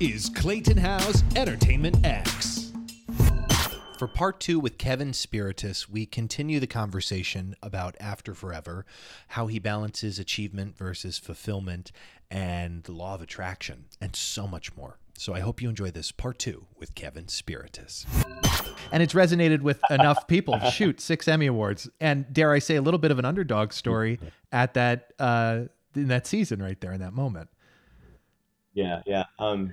is Clayton Howe's Entertainment X. For part two with Kevin Spirtas, we continue the conversation about After Forever, how he balances achievement versus fulfillment, and the law of attraction, and so much more. So I hope you enjoy this part two with Kevin Spirtas. and it's resonated with enough people. Shoot, six Emmy awards, and dare I say, a little bit of an underdog story at that uh, in that season right there in that moment. Yeah, yeah. Um,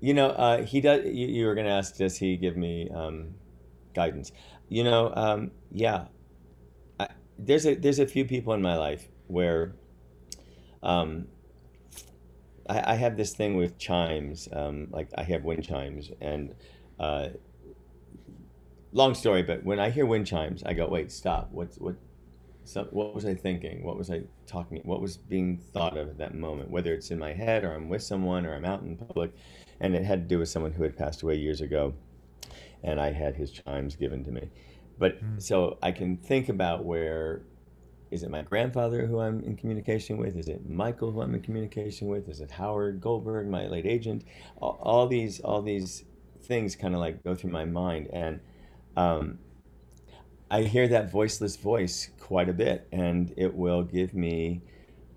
you know, uh, he does. You, you were going to ask, does he give me um, guidance? You know, um, yeah. I, there's a there's a few people in my life where, um, I, I have this thing with chimes. Um, like I have wind chimes, and uh, long story, but when I hear wind chimes, I go, wait, stop. What's what? So what was I thinking? What was I talking? What was being thought of at that moment? Whether it's in my head or I'm with someone or I'm out in public, and it had to do with someone who had passed away years ago, and I had his chimes given to me. But mm. so I can think about where is it my grandfather who I'm in communication with? Is it Michael who I'm in communication with? Is it Howard Goldberg, my late agent? All, all these all these things kind of like go through my mind and. Um, I hear that voiceless voice quite a bit, and it will give me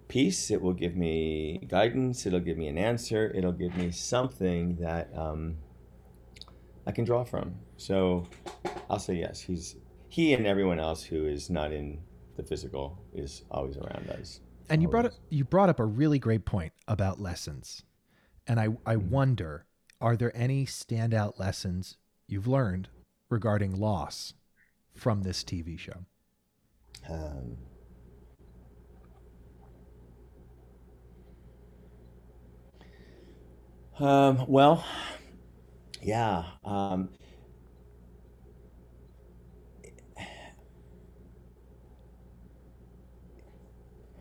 peace. It will give me guidance. It'll give me an answer. It'll give me something that um, I can draw from. So I'll say yes. He's he and everyone else who is not in the physical is always around us. And you brought up you brought up a really great point about lessons, and I I mm-hmm. wonder are there any standout lessons you've learned regarding loss from this TV show? Um, um, well, yeah. Um,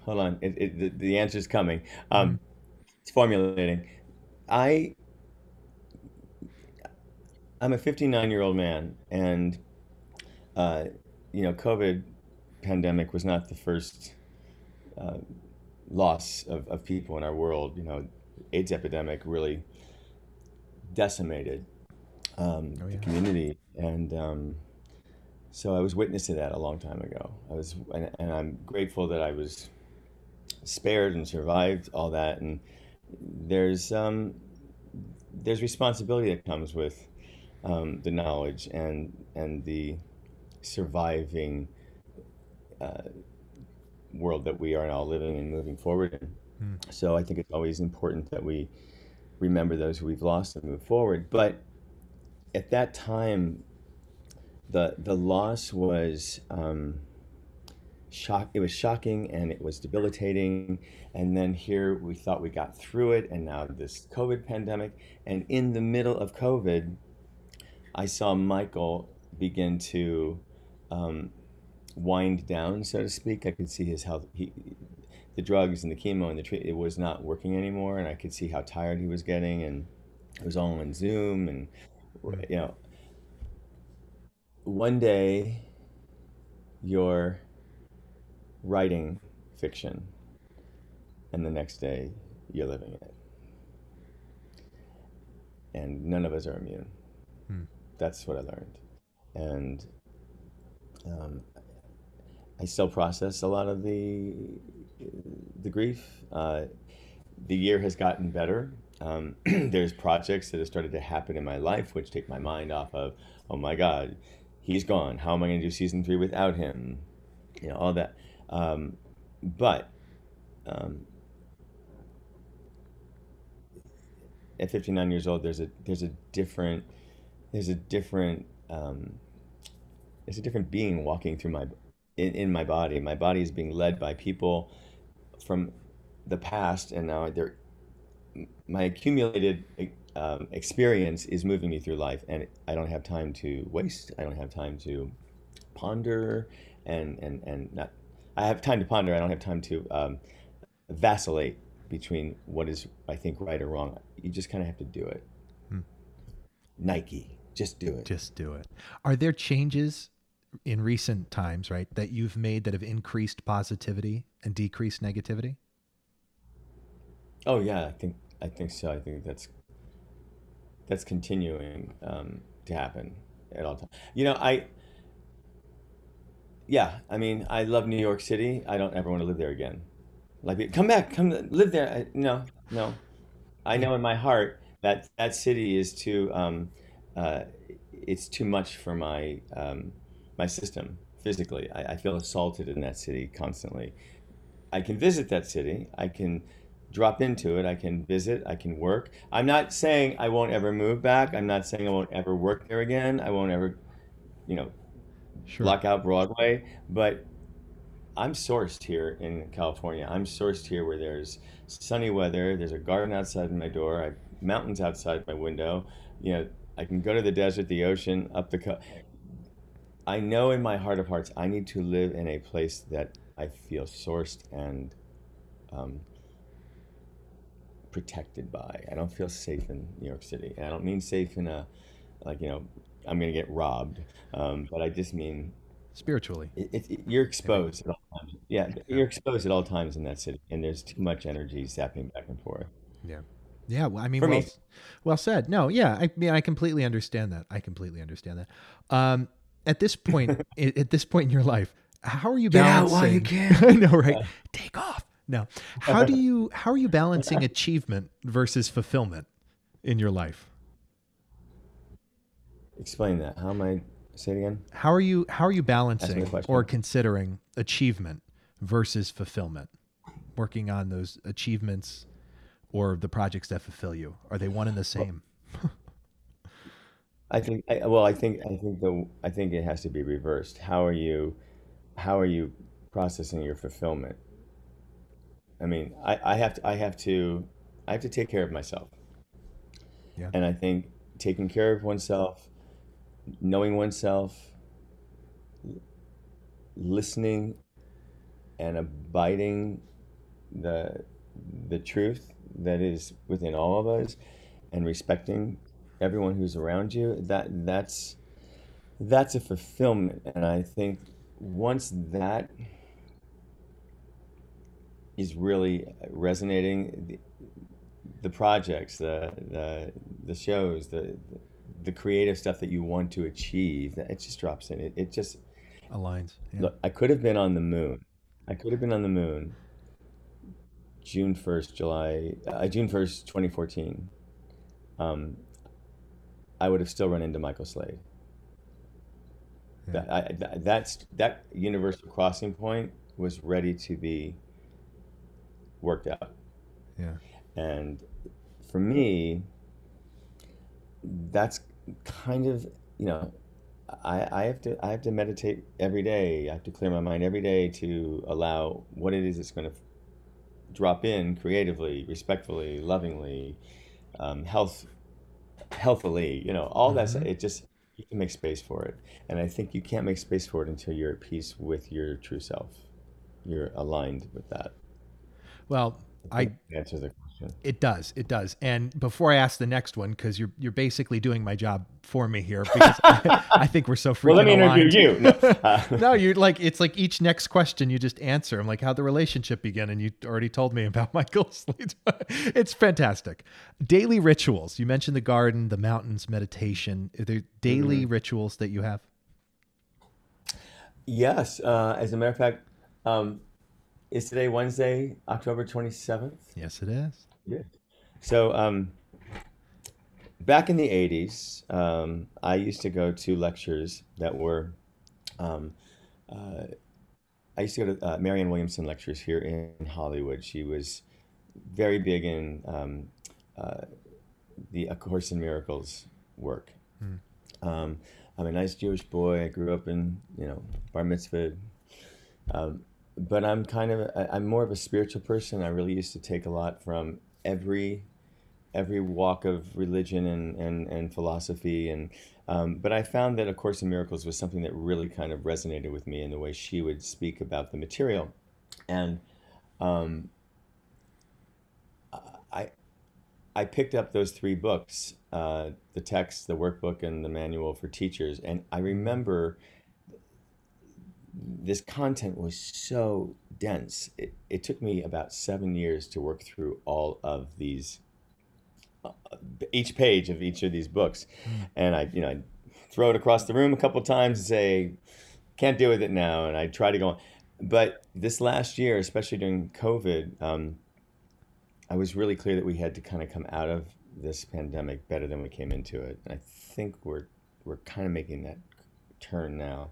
hold on. It, it, the, the answer is coming. Um, mm-hmm. It's formulating. I I'm a 59 year old man, and uh, you know, COVID pandemic was not the first uh, loss of, of people in our world. You know, AIDS epidemic really decimated um, oh, yeah. the community, and um, so I was witness to that a long time ago. I was, and, and, I'm grateful that I was spared and survived all that. And there's um, there's responsibility that comes with um, the knowledge and and the surviving uh, world that we are now living and moving forward in. Mm. So I think it's always important that we remember those who we've lost and move forward. But at that time, the the loss was um, shock. It was shocking and it was debilitating. And then here we thought we got through it, and now this COVID pandemic. And in the middle of COVID, I saw Michael begin to um, wind down, so to speak. I could see his health. He, the drugs and the chemo and the treat it was not working anymore, and I could see how tired he was getting, and it was all on Zoom, and you know. One day, you're writing fiction, and the next day, you're living it, and none of us are immune. Hmm. That's what I learned, and um, I still process a lot of the the grief. Uh, the year has gotten better. Um, there's projects that have started to happen in my life which take my mind off of, oh my God, he's gone. How am I going to do season three without him? You know, all that. Um, but um, at 59 years old, there's a there's a different there's a different um, it's a different being walking through my in, in my body. My body is being led by people from the past, and now they're my accumulated um, experience is moving me through life, and I don't have time to waste. I don't have time to ponder, and and and not. I have time to ponder. I don't have time to um, vacillate between what is I think right or wrong. You just kind of have to do it. Hmm. Nike, just do it. Just do it. Are there changes in recent times, right, that you've made that have increased positivity and decreased negativity? Oh yeah, I think I think so. I think that's that's continuing um, to happen at all times. You know, I yeah, I mean, I love New York City. I don't ever want to live there again. Like, come back, come live there. I, no, no. I know in my heart that that city is too. Um, uh, it's too much for my um, my system physically. I, I feel assaulted in that city constantly. I can visit that city. I can drop into it. I can visit. I can work. I'm not saying I won't ever move back. I'm not saying I won't ever work there again. I won't ever, you know, Sure. block out Broadway. But I'm sourced here in California. I'm sourced here where there's sunny weather. There's a garden outside my door. I have mountains outside my window. You know, I can go to the desert, the ocean, up the coast. I know in my heart of hearts, I need to live in a place that I feel sourced and um, protected by. I don't feel safe in New York City, and I don't mean safe in a like you know I'm gonna get robbed, um, but I just mean Spiritually. it, it, it- you're exposed at all times. Yeah, you're exposed at all times in that city, and there's too much energy zapping back and forth. Yeah. Yeah. Well, I mean, well, me. well said. No, yeah. I mean, I completely understand that. I completely understand that. Um, at this point, at this point in your life, how are you Get out balancing? while you can. I know, right? Take off. No. How do you how are you balancing achievement versus fulfillment in your life? Explain that. How am I? Say it again. How are you how are you balancing or considering achievement versus fulfillment? Working on those achievements or the projects that fulfill you. Are they one and the same? I think. I, well, I think. I think the. I think it has to be reversed. How are you? How are you processing your fulfillment? I mean, I, I have to. I have to. I have to take care of myself. Yeah. And I think taking care of oneself, knowing oneself, listening, and abiding the the truth that is within all of us, and respecting everyone who's around you. That that's that's a fulfillment, and I think once that is really resonating, the, the projects, the, the the shows, the the creative stuff that you want to achieve, it just drops in. It, it just Aligns. Yeah. look. I could have been on the moon. I could have been on the moon. June first, July, uh, June first, twenty fourteen. Um, I would have still run into Michael Slade. Yeah. That, I, that that's that universal crossing point was ready to be worked out. Yeah. And for me, that's kind of you know, I, I have to I have to meditate every day. I have to clear my mind every day to allow what it is that's going to drop in creatively, respectfully, lovingly, um, health, healthily. You know, all that's it. Just you can make space for it, and I think you can't make space for it until you're at peace with your true self. You're aligned with that. Well, I answer the it does. It does. And before I ask the next one, because you're you're basically doing my job for me here because I, I think we're so freaking Well, let me aligned. interview you. No. Uh, no, you're like it's like each next question you just answer. I'm like, how'd the relationship begin? And you already told me about Michael it's fantastic. Daily rituals. You mentioned the garden, the mountains, meditation. Are there daily Mm-hmm. rituals that you have? Yes, uh, as a matter of fact, um, is today Wednesday, October 27th? Yes, it is. Yeah. So, um, back in the 80s, um, I used to go to lectures that were, um, uh, I used to go to uh, Marianne Williamson lectures here in Hollywood. She was very big in um, uh, the A Course in Miracles work. Um, I'm a nice Jewish boy. I grew up in, you know, bar mitzvah. Um, but I'm kind of, I- I'm more of a spiritual person. I really used to take a lot from every, every walk of religion and, and, and philosophy. And, um, but I found that A Course in Miracles was something that really kind of resonated with me in the way she would speak about the material. And um, I, I picked up those three books, uh, the text, the workbook, and the manual for teachers. And I remember this content was so dense. It, it took me about seven years to work through all of these uh, each page of each of these books, and I you know I throw it across the room a couple times and say, can't deal with it now, and I try to go on. But this last year, especially during COVID, um, I was really clear that we had to kind of come out of this pandemic better than we came into it. And I think we're we're kind of making that turn now.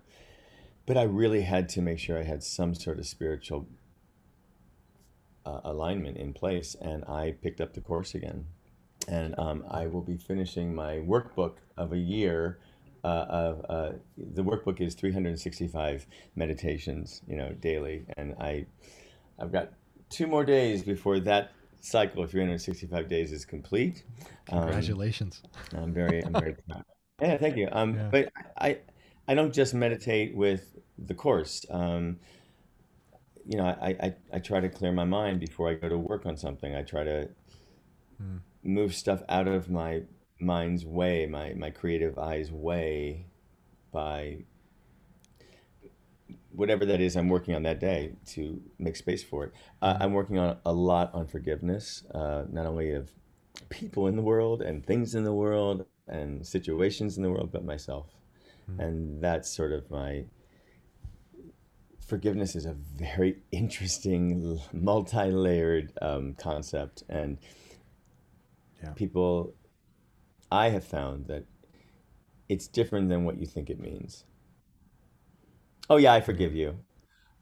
But I really had to make sure I had some sort of spiritual uh, alignment in place, and I picked up the course again. And um, I will be finishing my workbook of a year. Uh, of uh, the workbook is 365 meditations, you know, daily, and I, I've got two more days before that cycle of 365 days is complete. Um, Congratulations! Um, I'm very, I'm very proud. Yeah, thank you. Um, yeah. but I, I don't just meditate with the course. Um, you know, I, I, I try to clear my mind before I go to work on something. I try to hmm. move stuff out of my mind's way, my, my creative eye's way by whatever that is I'm working on that day to make space for it. Uh, hmm. I'm working on a lot on forgiveness, uh, not only of people in the world and things in the world and situations in the world, but myself. Mm. And that's sort of my forgiveness is a very interesting, multi-layered um, concept, and yeah. people, I have found that it's different than what you think it means. Oh yeah, I forgive you.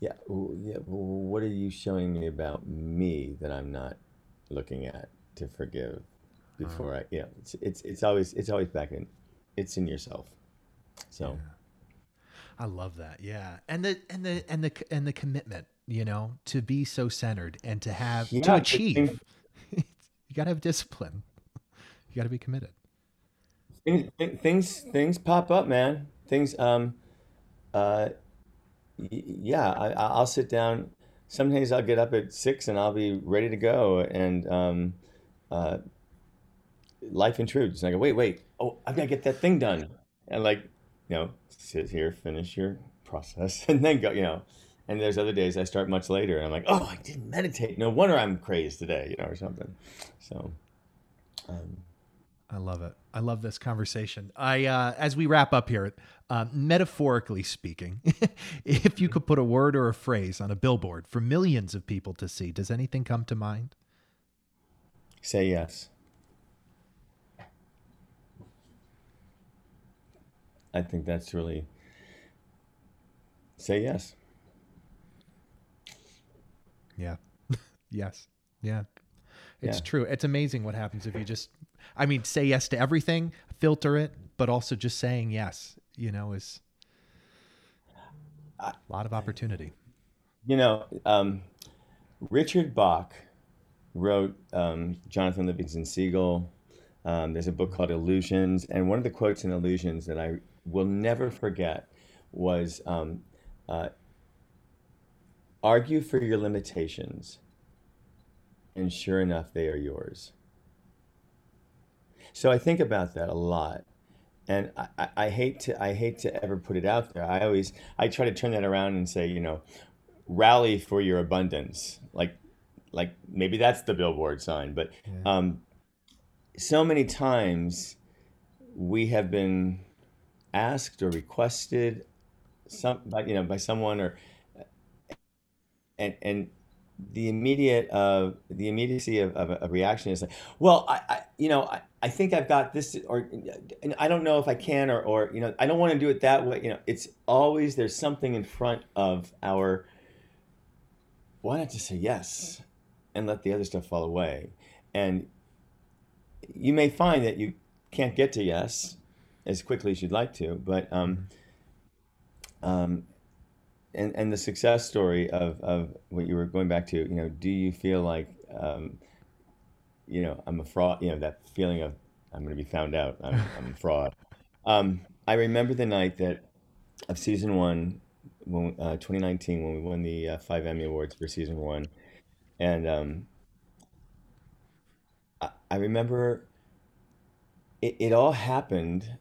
Yeah, yeah. What are you showing me about me that I'm not looking at to forgive before uh, I? Yeah, it's it's it's always it's always back in, it's in yourself. So. Yeah. I love that. Yeah. And the and the and the and the commitment, you know, to be so centered and to have yeah, to achieve. you got to have discipline. You got to be committed. Things, things things pop up, man. Things um uh yeah, I I'll sit down sometimes I'll get up at 6 and I'll be ready to go and um uh life intrudes and I go, "Wait, wait. Oh, I've got to get that thing done." And like you know, sit here, finish your process, and then go, you know. And there's other days I start much later, and I'm like, oh, I didn't meditate. No wonder I'm crazed today, you know, or something. So, um, I love it. I love this conversation. I, uh, as we wrap up here, uh, metaphorically speaking, if you could put a word or a phrase on a billboard for millions of people to see, does anything come to mind? Say yes. I think that's really say yes. Yeah. yes. Yeah. It's yeah. true. It's amazing what happens if you just I mean say yes to everything, filter it, but also just saying yes, you know, is a lot of opportunity. You know, um, Richard Bach wrote um, Jonathan Livingston Seagull. Um, there's a book called Illusions, and one of the quotes in Illusions that I will never forget was um, uh, argue for your limitations, and sure enough, they are yours. So I think about that a lot, and I, I, I hate to I hate to ever put it out there. I always I try to turn that around and say, you know, rally for your abundance. Like like maybe that's the billboard sign, but yeah. um, so many times we have been asked or requested some by you know by someone or and and the immediate uh the immediacy of, of a reaction is like well I, I you know I, I think I've got this or I don't know if I can or or you know I don't want to do it that way you know. It's always there's something in front of our why not just say yes and let the other stuff fall away? And you may find that you can't get to yes as quickly as you'd like to. But um, um, and and the success story of of what you were going back to, you know, do you feel like um, you know I'm a fraud? You know that feeling of I'm going to be found out. I'm, I'm a fraud. Um, I remember the night that of season one, when uh, 2019, when we won the uh, five Emmy awards for season one, and um, I, I remember it, it all happened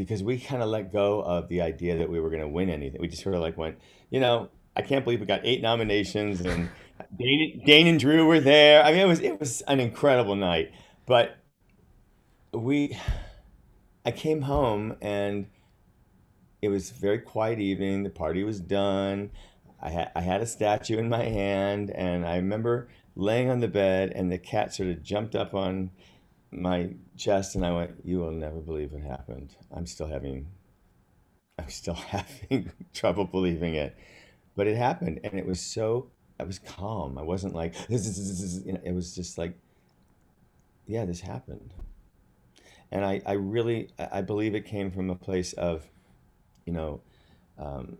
because we kind of let go of the idea that we were going to win anything. We just sort of like went, you know, I can't believe we got eight nominations and Dane, Dane and Drew were there. I mean, it was it was an incredible night. But we, I came home and it was a very quiet evening. The party was done. I had I had a statue in my hand, and I remember laying on the bed, and the cat sort of jumped up on my chest, and I went, "You will never believe what happened. I'm still having, I'm still having trouble believing it, but it happened, and it was so. I was calm. I wasn't like this. Is, you know, it was just like, yeah, this happened, and I I really I believe it came from a place of, you know. Um,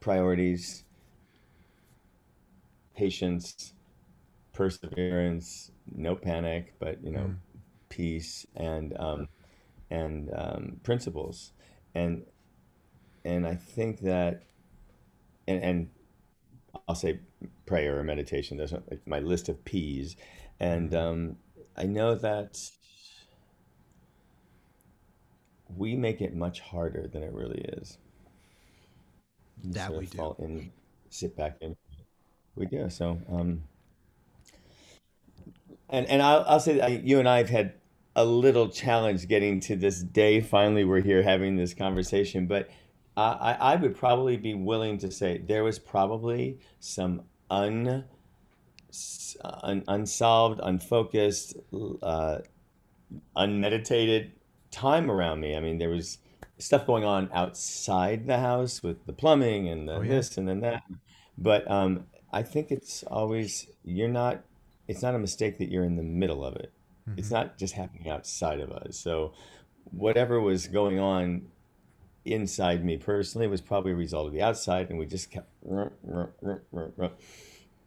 priorities, patience, perseverance, no panic, but you know, mm. peace and um, and um, principles, and and I think that, and and I'll say prayer or meditation. There's my list of P's, and mm-hmm. um, I know that we make it much harder than it really is that we do. Fall in, sit back and we do. So, um, and and I'll, I'll say that you and I have had a little challenge getting to this day. Finally, we're here having this conversation, but I, I would probably be willing to say there was probably some un, un unsolved, unfocused, uh, unmeditated time around me. I mean, there was stuff going on outside the house with the plumbing and the oh, yeah. this and then that. But um, I think it's always you're not. It's not a mistake that you're in the middle of it. Mm-hmm. It's not just happening outside of us. So whatever was going on inside me personally was probably a result of the outside, and we just kept.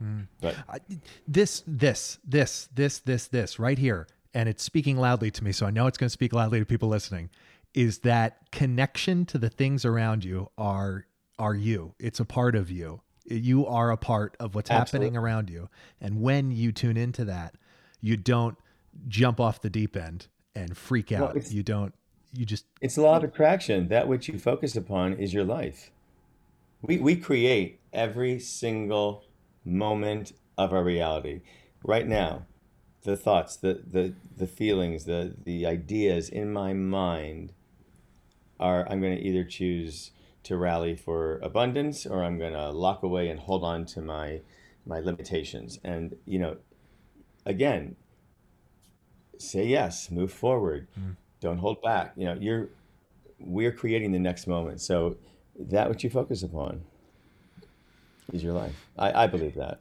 Mm. But I, this, this, this, this, this, this, right here, and it's speaking loudly to me, so I know it's going to speak loudly to people listening is that connection to the things around you are are you. It's a part of you. You are a part of what's Absolutely. happening around you. And when you tune into that, you don't jump off the deep end and freak out. Well, you don't you just It's law of attraction. That which you focus upon is your life. We we create every single moment of our reality. Right now, the thoughts, the the the feelings, the the ideas in my mind are I'm going to either choose to rally for abundance or I'm going to lock away and hold on to my my limitations. And you know, again, say yes, move forward, mm. don't hold back. You know, you're we're creating the next moment. So that what you focus upon is your life. I, I believe that.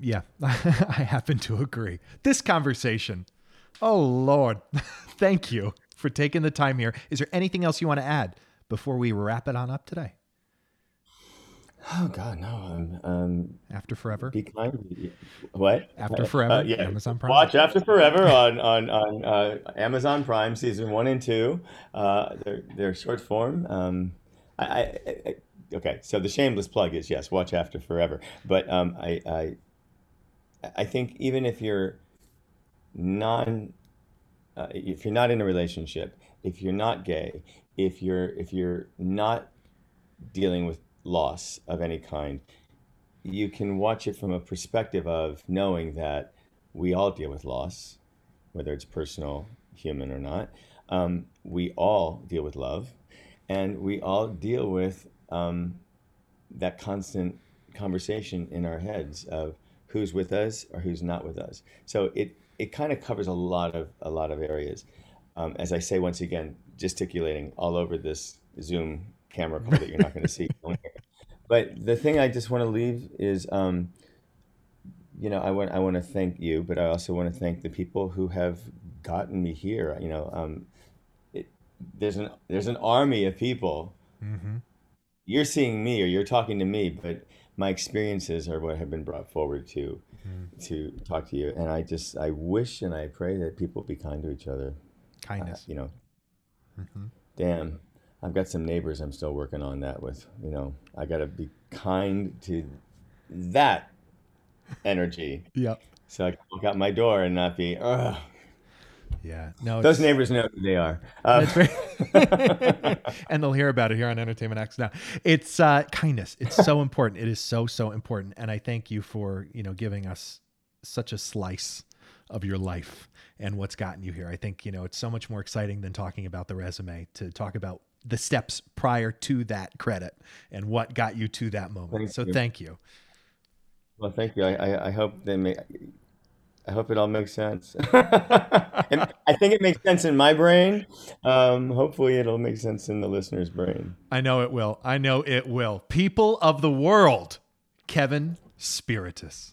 Yeah, I happen to agree. This conversation, oh Lord, thank you for taking the time here. Is there anything else you want to add before we wrap it on up today? Oh God, no. Um, um, After Forever. Be kind. What? After Forever. Uh, yeah. Amazon Prime. Watch After Forever on on on uh, Amazon Prime, season one and two. Uh, they're they're short form. Um, I, I, I, okay. So the shameless plug is yes, watch After Forever. But um, I, I I think even if you're non uh, if you're not in a relationship, if you're not gay, if you're if you're not dealing with loss of any kind, you can watch it from a perspective of knowing that we all deal with loss, whether it's personal, human, or not. Um, we all deal with love, and we all deal with um, that constant conversation in our heads of who's with us or who's not with us. So it it kind of covers a lot of a lot of areas. Um, as I say once again, gesticulating all over this Zoom camera call that you're not going to see. but the thing I just want to leave is, um, you know, I want I want to thank you, but I also want to thank the people who have gotten me here. You know, um, it, there's an there's an army of people. Mm-hmm. You're seeing me or you're talking to me, but my experiences are what have been brought forward to mm. to talk to you. And I just I wish and I pray that people be kind to each other. Kindness, uh, you know. Mm-hmm. Damn, I've got some neighbors I'm still working on that with. You know, I got to be kind to that energy. yep. So I can walk out my door and not be, ugh, yeah, no. Those neighbors know who they are, uh, and they'll hear about it here on Entertainment X. Now, it's uh, kindness. It's so important. It is so so important, and I thank you for you know giving us such a slice of your life and what's gotten you here. I think, you know, it's so much more exciting than talking about the resume to talk about the steps prior to that credit and what got you to that moment. Thank so you. thank you. Well, thank you. I, I, I hope they make. I hope it all makes sense. I think it makes sense in my brain. Um, hopefully, it'll make sense in the listener's brain. I know it will. I know it will. People of the world, Kevin Spirtas.